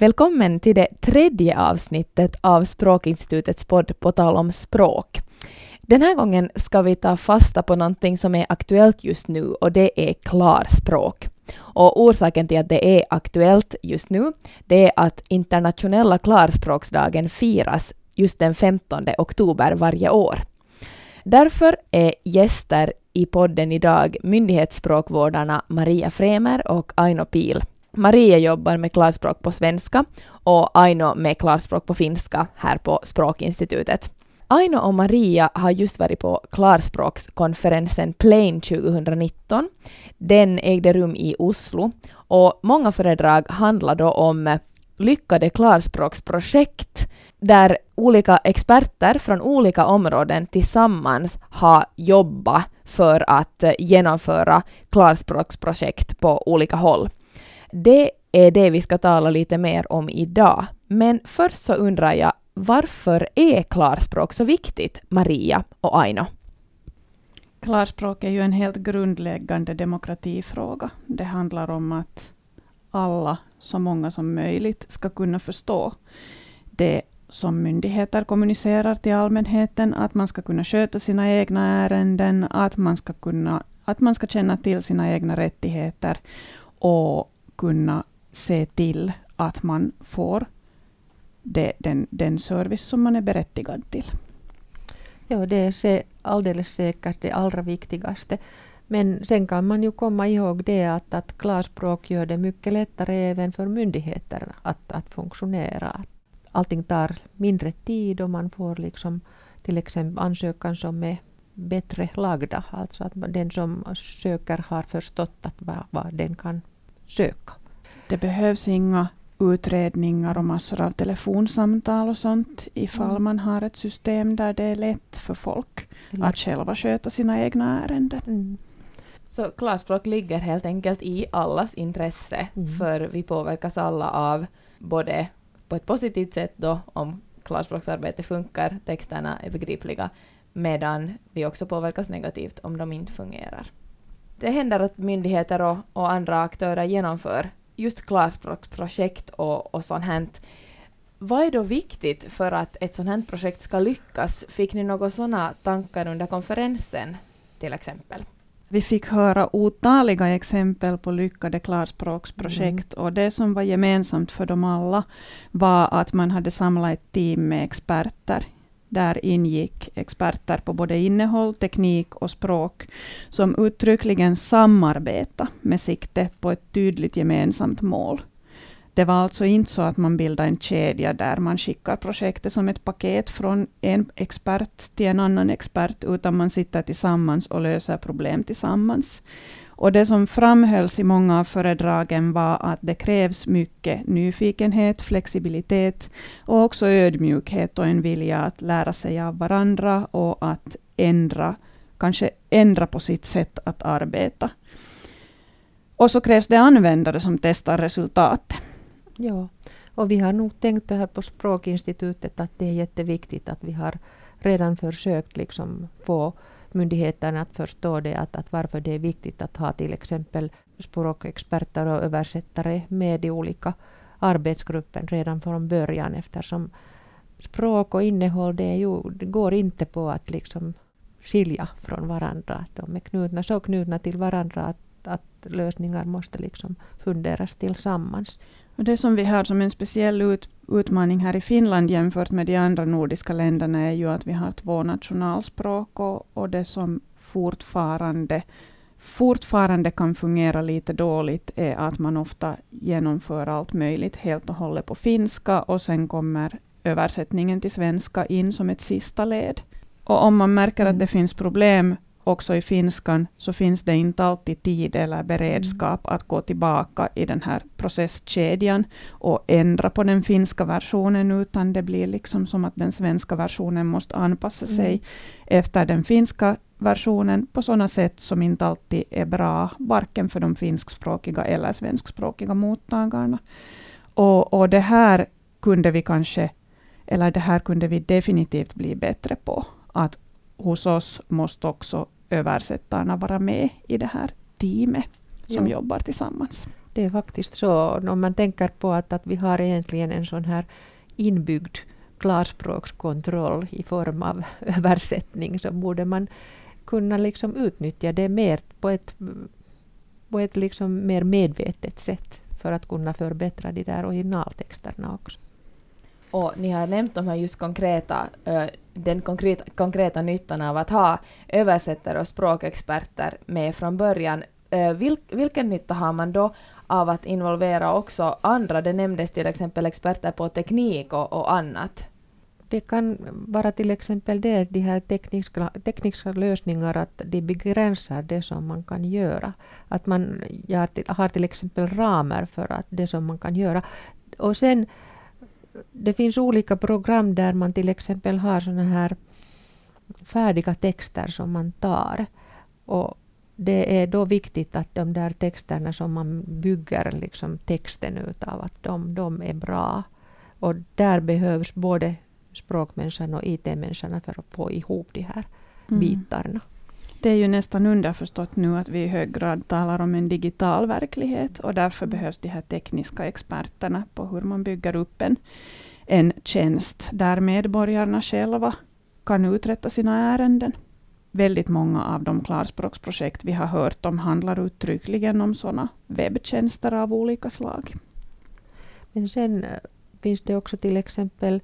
Välkommen till det tredje avsnittet av Språkinstitutets podd På tal om språk. Den här gången ska vi ta fasta på någonting som är aktuellt just nu och det är klarspråk. Och orsaken till att det är aktuellt just nu det är att internationella klarspråksdagen firas just den 15 oktober varje år. Därför är gäster i podden idag myndighetsspråkvårdarna Maria Fremer och Aino Pil. Maria jobbar med klarspråk på svenska och Aino med klarspråk på finska här på Språkinstitutet. Aino och Maria har just varit på klarspråkskonferensen Plain 2019. Den ägde rum i Oslo och många föredrag handlade då om lyckade klarspråksprojekt där olika experter från olika områden tillsammans har jobbat för att genomföra klarspråksprojekt på olika håll. Det är det vi ska tala lite mer om idag. Men först så undrar jag, varför är klarspråk så viktigt, Maria och Aino? Klarspråk är ju en helt grundläggande demokratifråga. Det handlar om att alla, så många som möjligt, ska kunna förstå det som myndigheter kommunicerar till allmänheten, att man ska kunna sköta sina egna ärenden, att man ska, kunna, att man ska känna till sina egna rättigheter och kunna se till att man får det, den, den service som man är berättigad till. Ja, det är alldeles säkert det allra viktigaste. Men sen kan man ju komma ihåg det att, att klarspråk gör det mycket lättare även för myndigheter att, att funktionera. Allting tar mindre tid och man får liksom till exempel ansökan som är bättre lagda. Alltså att den som söker har förstått att vad, vad den kan söka. Det behövs inga utredningar och massor av telefonsamtal och sånt ifall mm. man har ett system där det är lätt för folk lätt. att själva sköta sina egna ärenden. Mm. Så klarspråk ligger helt enkelt i allas intresse, mm. för vi påverkas alla av både på ett positivt sätt då, om klarspråksarbete funkar, texterna är begripliga, medan vi också påverkas negativt om de inte fungerar. Det händer att myndigheter och, och andra aktörer genomför just klarspråksprojekt och, och sånt här. Vad är då viktigt för att ett sånt här projekt ska lyckas? Fick ni några sådana tankar under konferensen till exempel? Vi fick höra otaliga exempel på lyckade klarspråksprojekt mm. och det som var gemensamt för dem alla var att man hade samlat ett team med experter där ingick experter på både innehåll, teknik och språk, som uttryckligen samarbetade med sikte på ett tydligt gemensamt mål. Det var alltså inte så att man bildade en kedja där man skickar projektet som ett paket från en expert till en annan expert, utan man sitter tillsammans och löser problem tillsammans. Och det som framhölls i många av föredragen var att det krävs mycket nyfikenhet, flexibilitet och också ödmjukhet och en vilja att lära sig av varandra och att ändra, kanske ändra på sitt sätt att arbeta. Och så krävs det användare som testar resultatet. Ja, och vi har nog tänkt det här på Språkinstitutet att det är jätteviktigt att vi har redan försökt liksom få myndigheterna att förstå det, att, att varför det är viktigt att ha till exempel språkexperter och översättare med i olika arbetsgruppen redan från början eftersom språk och innehåll det, ju, det går inte på att liksom skilja från varandra. De är knutna, så knutna till varandra att, att lösningar måste liksom funderas tillsammans. Och det som vi har som en speciell ut, utmaning här i Finland jämfört med de andra nordiska länderna är ju att vi har två nationalspråk och, och det som fortfarande fortfarande kan fungera lite dåligt är att man ofta genomför allt möjligt helt och hållet på finska och sen kommer översättningen till svenska in som ett sista led. Och om man märker mm. att det finns problem också i finskan, så finns det inte alltid tid eller beredskap att gå tillbaka i den här processkedjan och ändra på den finska versionen, utan det blir liksom som att den svenska versionen måste anpassa mm. sig efter den finska versionen på sådana sätt som inte alltid är bra, varken för de finskspråkiga eller svenskspråkiga mottagarna. Och, och det här kunde vi kanske, eller det här kunde vi definitivt bli bättre på, att hos oss måste också översättarna vara med i det här teamet som jo. jobbar tillsammans. det är faktiskt så. Om man tänker på att, att vi har egentligen en sån här inbyggd klarspråkskontroll i form av översättning så borde man kunna liksom utnyttja det mer på ett, på ett liksom mer medvetet sätt för att kunna förbättra de där originaltexterna också. Och ni har nämnt de här just konkreta, den konkreta, konkreta nyttan av att ha översättare och språkexperter med från början. Vilk, vilken nytta har man då av att involvera också andra? Det nämndes till exempel experter på teknik och, och annat. Det kan vara till exempel det, de här tekniska, tekniska lösningar, att de begränsar det som man kan göra. Att man har till exempel ramar för att det som man kan göra. Och sen, det finns olika program där man till exempel har såna här färdiga texter som man tar. Och det är då viktigt att de där texterna som man bygger liksom texten utav, att de, de är bra. Och där behövs både språkmänniskan och IT-människan för att få ihop de här mm. bitarna. Det är ju nästan underförstått nu att vi i hög grad talar om en digital verklighet och därför mm. behövs de här tekniska experterna på hur man bygger upp en, en tjänst där medborgarna själva kan uträtta sina ärenden. Väldigt många av de klarspråksprojekt vi har hört om handlar uttryckligen om sådana webbtjänster av olika slag. Men sen eh, finns det också till exempel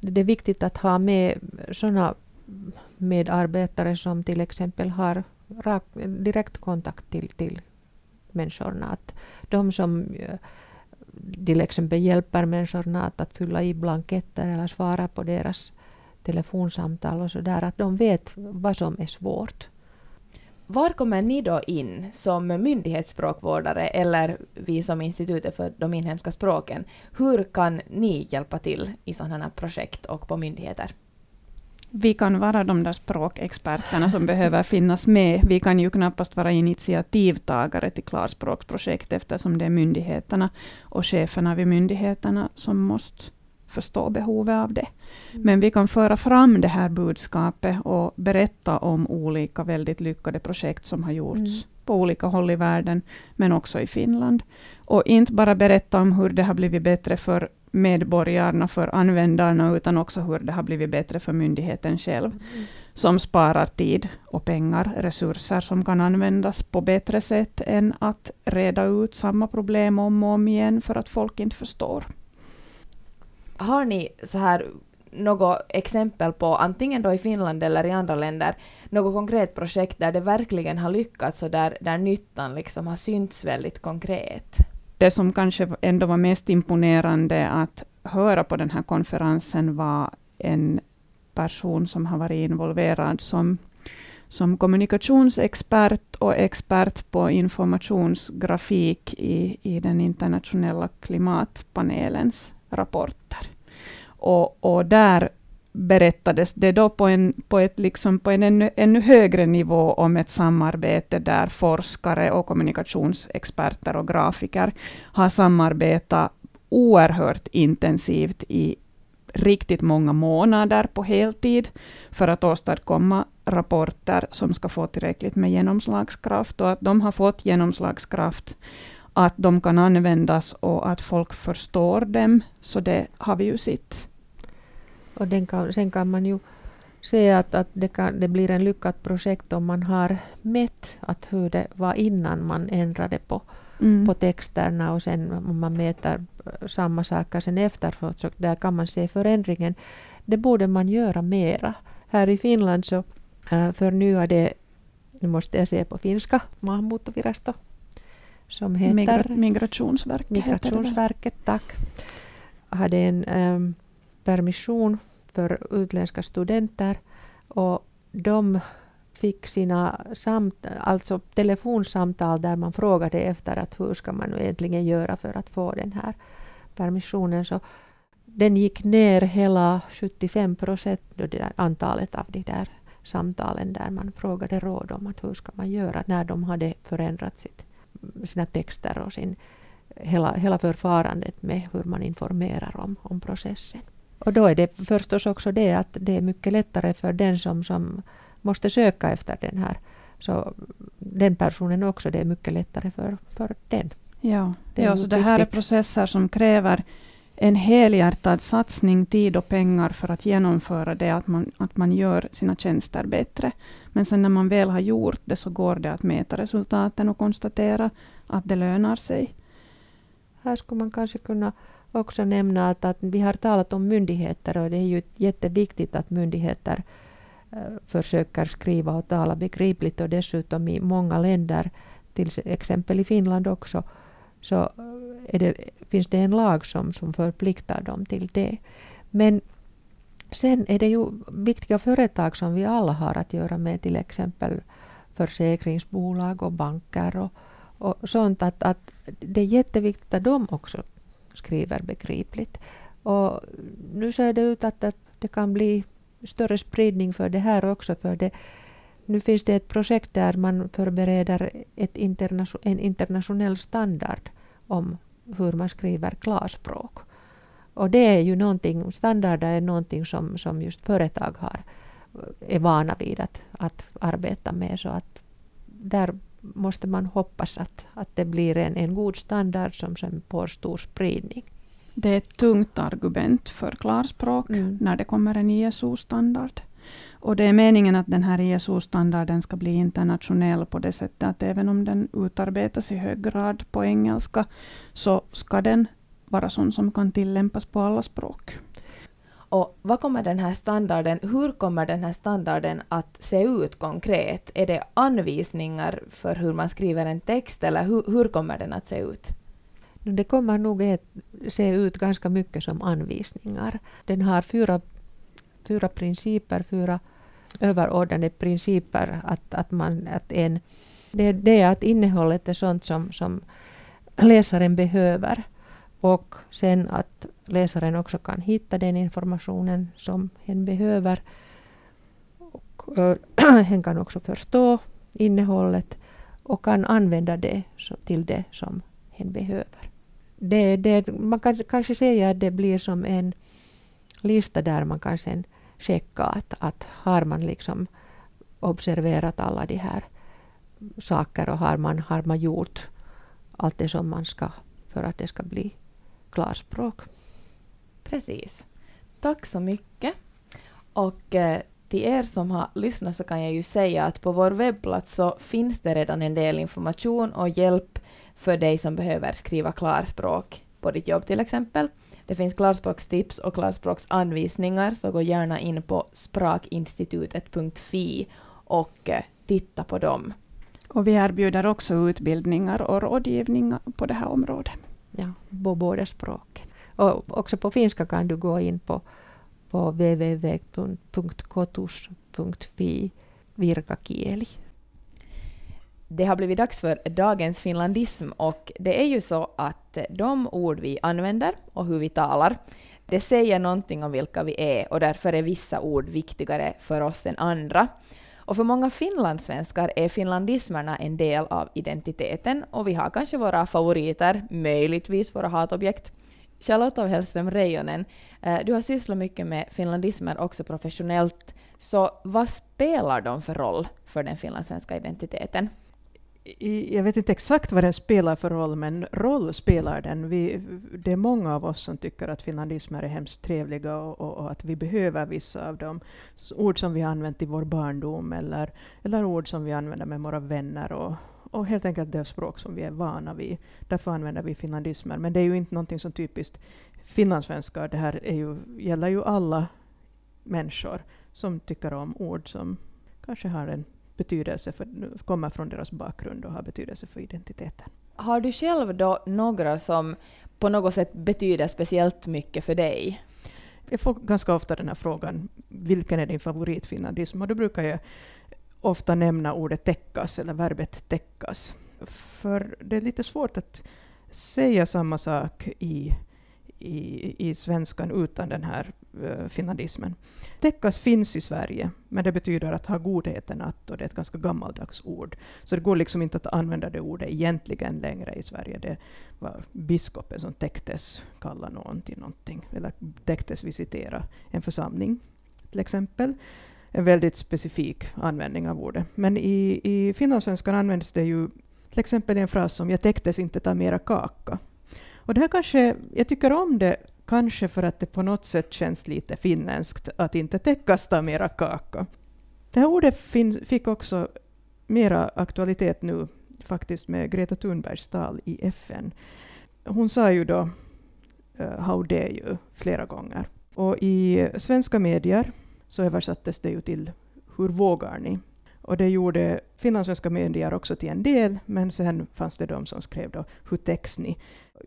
det är viktigt att ha med sådana medarbetare som till exempel har rak, direkt kontakt till, till människorna. Att de som eh, till exempel hjälper människorna att, att fylla i blanketter eller svara på deras telefonsamtal och så där, att de vet vad som är svårt. Var kommer ni då in som myndighetsspråkvårdare eller vi som Institutet för de inhemska språken? Hur kan ni hjälpa till i sådana här projekt och på myndigheter? Vi kan vara de där språkexperterna som behöver finnas med. Vi kan ju knappast vara initiativtagare till klarspråksprojekt eftersom det är myndigheterna och cheferna vid myndigheterna som måste förstå behovet av det. Mm. Men vi kan föra fram det här budskapet och berätta om olika väldigt lyckade projekt som har gjorts mm. på olika håll i världen, men också i Finland. Och inte bara berätta om hur det har blivit bättre för medborgarna, för användarna, utan också hur det har blivit bättre för myndigheten själv, mm. som sparar tid och pengar, resurser som kan användas på bättre sätt än att reda ut samma problem om och om igen för att folk inte förstår. Har ni så här något exempel på, antingen då i Finland eller i andra länder, något konkret projekt där det verkligen har lyckats och där, där nyttan liksom har synts väldigt konkret? Det som kanske ändå var mest imponerande att höra på den här konferensen var en person som har varit involverad som, som kommunikationsexpert och expert på informationsgrafik i, i den internationella klimatpanelens rapporter. Och, och där berättades det då på en, på ett liksom på en ännu, ännu högre nivå om ett samarbete där forskare och kommunikationsexperter och grafiker har samarbetat oerhört intensivt i riktigt många månader på heltid för att åstadkomma rapporter som ska få tillräckligt med genomslagskraft och att de har fått genomslagskraft att de kan användas och att folk förstår dem. Så det har vi ju sett. Och den kan, sen kan man ju se att, att det, kan, det blir en lyckat projekt om man har mätt att hur det var innan man ändrade på, mm. på texterna och sen om man mäter eh, samma saker sen efteråt så där kan man se förändringen. Det borde man göra mera. Här i Finland så äh, förnyade, nu måste jag se på finska, maahanmuuttovirasto som heter Migra Migrationsverket. Migrationsverket, tack. Hade en um, permission för utländska studenter och de fick sina samt, alltså telefonsamtal där man frågade efter att hur ska man egentligen göra för att få den här permissionen. Så den gick ner hela 75 procent, antalet av de där samtalen där man frågade råd om att hur ska man göra när de hade förändrat sitt sina texter och sin, hela, hela förfarandet med hur man informerar om, om processen. Och då är det förstås också det att det är mycket lättare för den som, som måste söka efter den här, så den personen också, det är mycket lättare för, för den. Ja, det, ja, så det här är processer som kräver en helhjärtad satsning, tid och pengar för att genomföra det, att man, att man gör sina tjänster bättre. Men sen när man väl har gjort det så går det att mäta resultaten och konstatera att det lönar sig. Här skulle man kanske kunna också nämna att, att vi har talat om myndigheter och det är ju jätteviktigt att myndigheter eh, försöker skriva och tala begripligt och dessutom i många länder, till exempel i Finland också, så eh, det, finns det en lag som, som förpliktar dem till det. Men sen är det ju viktiga företag som vi alla har att göra med, till exempel försäkringsbolag och banker och, och sånt. Att, att det är jätteviktigt att de också skriver begripligt. Och nu ser det ut att, att det kan bli större spridning för det här också. För det, nu finns det ett projekt där man förbereder ett internation, en internationell standard om hur man skriver klarspråk. Och det är ju någonting, standarder är någonting som, som just företag har, är vana vid att, att arbeta med. Så att där måste man hoppas att, att det blir en, en god standard som sen får stor spridning. Det är ett tungt argument för klarspråk mm. när det kommer en ISO-standard. Och det är meningen att den här ISO-standarden ska bli internationell på det sättet att även om den utarbetas i hög grad på engelska, så ska den vara sån som kan tillämpas på alla språk. Och vad kommer den här standarden, hur kommer den här standarden att se ut konkret? Är det anvisningar för hur man skriver en text eller hur, hur kommer den att se ut? Det kommer nog att se ut ganska mycket som anvisningar. Den har fyra, fyra principer, fyra överordnade principer. Att, att man, att en, det, det är att innehållet är sånt som, som läsaren behöver. Och sen att läsaren också kan hitta den informationen som hen behöver. Och, äh, hen kan också förstå innehållet och kan använda det till det som hen behöver. Det, det, man kan kanske säga att det blir som en lista där man kan sen checka att, att har man liksom observerat alla de här saker och har man, har man gjort allt det som man ska för att det ska bli klarspråk. Precis. Tack så mycket. Och eh, till er som har lyssnat så kan jag ju säga att på vår webbplats så finns det redan en del information och hjälp för dig som behöver skriva klarspråk på ditt jobb till exempel. Det finns klarspråkstips och klarspråksanvisningar, så gå gärna in på sprakinstitutet.fi och eh, titta på dem. Och vi erbjuder också utbildningar och rådgivning på det här området. Ja, på båda språken. Och också på finska kan du gå in på, på www.kotus.fi virkakieli det har blivit dags för dagens finlandism och det är ju så att de ord vi använder och hur vi talar, det säger någonting om vilka vi är och därför är vissa ord viktigare för oss än andra. Och för många finlandssvenskar är finlandismerna en del av identiteten och vi har kanske våra favoriter, möjligtvis våra hatobjekt. Charlotta av Hellström Reijonen, eh, du har sysslat mycket med finlandismer också professionellt, så vad spelar de för roll för den finlandssvenska identiteten? jag vet inte exakt vad den spelar för roll, men roll spelar den. Vi, det är många av oss som tycker att finlandismer är hemskt trevliga och, och, och, att vi behöver vissa av dem. Ord som vi har använt i vår barndom eller, eller ord som vi använder med våra vänner och, och helt enkelt det språk som vi är vana vid. Därför använder vi finlandismer. Men det är ju inte någonting som typiskt finlandssvenskar. Det här är ju, gäller ju alla människor som tycker om ord som kanske har en betydelse för, kommer från deras bakgrund och har betydelse för identiteten. Har du själv då några som på något sätt betyder speciellt mycket för dig? Jag får ganska ofta den här frågan, vilken är din favoritfinlandism? Och då brukar jag ofta nämna ordet täckas, eller verbet täckas. För det är lite svårt att säga samma sak i, i, i svenskan utan den här uh, finlandismen. Täckas finns i Sverige, men det betyder att ha godheten att, och det är ett ganska gammaldags ord. Så det går liksom inte att använda det ordet egentligen längre i Sverige. Det var biskopen som täcktes kalla någon till någonting, eller täcktes visitera en församling, till exempel. En väldigt specifik användning av ordet. Men i, i finlandssvenskan används det ju Till exempel en fras som ”jag täcktes inte ta mera kaka”. Och det här kanske, jag tycker om det kanske för att det på något sätt känns lite finländskt att inte täckas ta mera kaka. Det här ordet fin, fick också mera aktualitet nu faktiskt med Greta Thunbergs tal i FN. Hon sa ju då uh, ”how dare you” flera gånger. Och i svenska medier så översattes det ju till ”hur vågar ni?” Och det gjorde finlandssvenska medier också till en del, men sen fanns det de som skrev då ”hur täcks ni?”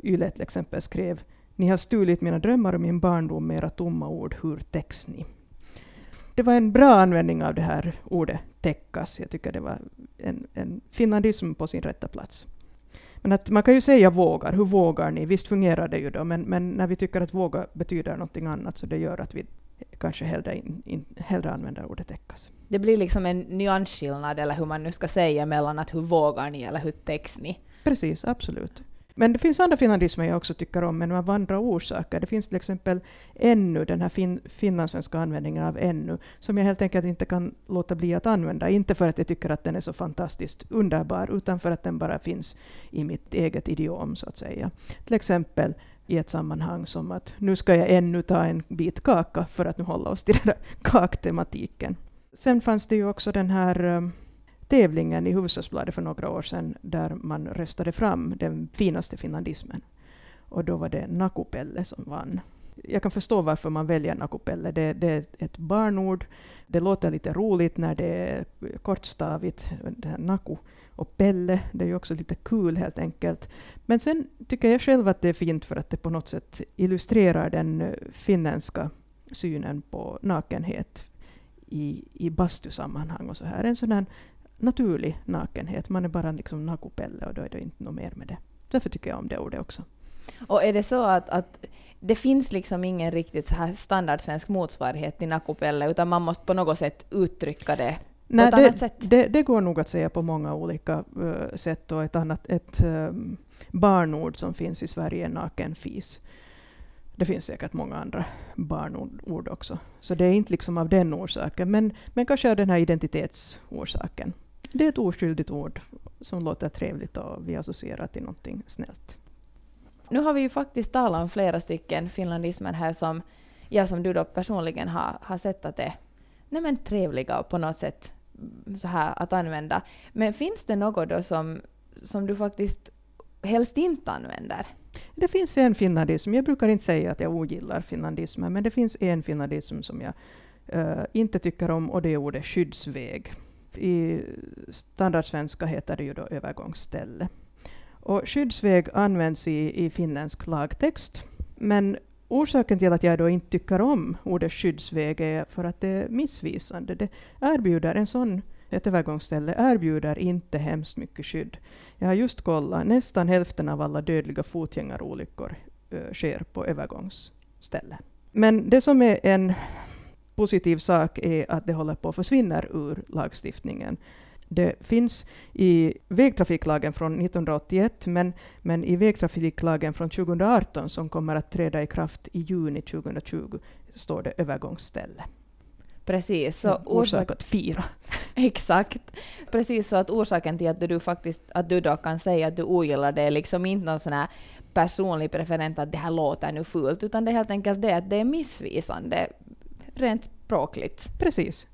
Yle till exempel skrev ”Ni har stulit mina drömmar och min barndom med era tomma ord, hur täcks ni?” Det var en bra användning av det här ordet täckas. Jag tycker det var en, en finlandism på sin rätta plats. Men att man kan ju säga vågar, hur vågar ni? Visst fungerar det ju då, men, men när vi tycker att våga betyder någonting annat, så det gör att vi kanske hellre, in, in, hellre använder ordet täckas. Det blir liksom en nyansskillnad, eller hur man nu ska säga, mellan att hur vågar ni eller hur täcks ni? Precis, absolut. Men det finns andra finlandismer jag också tycker om, men av andra orsaker. Det finns till exempel ännu, den här fin finlandssvenska användningen av ännu, som jag helt enkelt inte kan låta bli att använda. Inte för att jag tycker att den är så fantastiskt underbar, utan för att den bara finns i mitt eget idiom, så att säga. Till exempel i ett sammanhang som att nu ska jag ännu ta en bit kaka, för att nu hålla oss till den där kaktematiken. Sen fanns det ju också den här eh, tävlingen i Hufvudstadsbladet för några år sedan där man röstade fram den finaste finlandismen. Och då var det Nakupelle som vann. Jag kan förstå varför man väljer Nakupelle. Det, det är ett barnord. Det låter lite roligt när det är kortstavigt. Det här Naku och Pelle, det är ju också lite kul helt enkelt. Men sen tycker jag själv att det är fint för att det på något sätt illustrerar den eh, finländska synen på nakenhet i, i bastusammanhang och så här. En sån här naturlig nakenhet. Man är bara liksom nakupelle och då är det inte något mer med det. Därför tycker jag om det ordet också. Och är det så att, att det finns liksom ingen riktigt så här standardsvensk motsvarighet till nakupelle, utan man måste på något sätt uttrycka det Nej, det, annat sätt? Det, det, går nog att säga på många olika uh, sätt. Och ett annat ett um, barnord som finns i Sverige är nakenfis. Det finns säkert många andra barnord också. Så det är inte liksom av den orsaken, men, men kanske av den här identitetsorsaken. Det är ett oskyldigt ord som låter trevligt och vi associerar till någonting snällt. Nu har vi ju faktiskt talat om flera stycken finlandismer här som, jag som du då personligen har, har sett att är nej men, trevliga och på något sätt så här att använda. Men finns det något då som, som du faktiskt helst inte använder? Det finns en finlandism, jag brukar inte säga att jag ogillar finlandismer, men det finns en finlandism som jag uh, inte tycker om och det är ordet skyddsväg. I standardsvenska heter det ju då övergångsställe. Och skyddsväg används i, i finländsk lagtext, men orsaken till att jag då inte tycker om ordet skyddsväg är för att det är missvisande. Det erbjuder en sån ett övergångsställe erbjuder inte hemskt mycket skydd. Jag har just kollat, nästan hälften av alla dödliga fotgängarolyckor uh, sker på övergångsställen. Men det som är en positiv sak är att det håller på att försvinna ur lagstiftningen. Det finns i vägtrafiklagen från 1981, men, men i vägtrafiklagen från 2018 som kommer att träda i kraft i juni 2020 står det övergångsställe. Precis. Så mm, orsak att fira. Exakt. Precis så att orsaken till att du faktiskt att du då kan säga att du ogillar det är liksom inte någon sån här personlig preferens att det här låter nu fult, utan det är helt enkelt det att det är missvisande rent språkligt. Precis.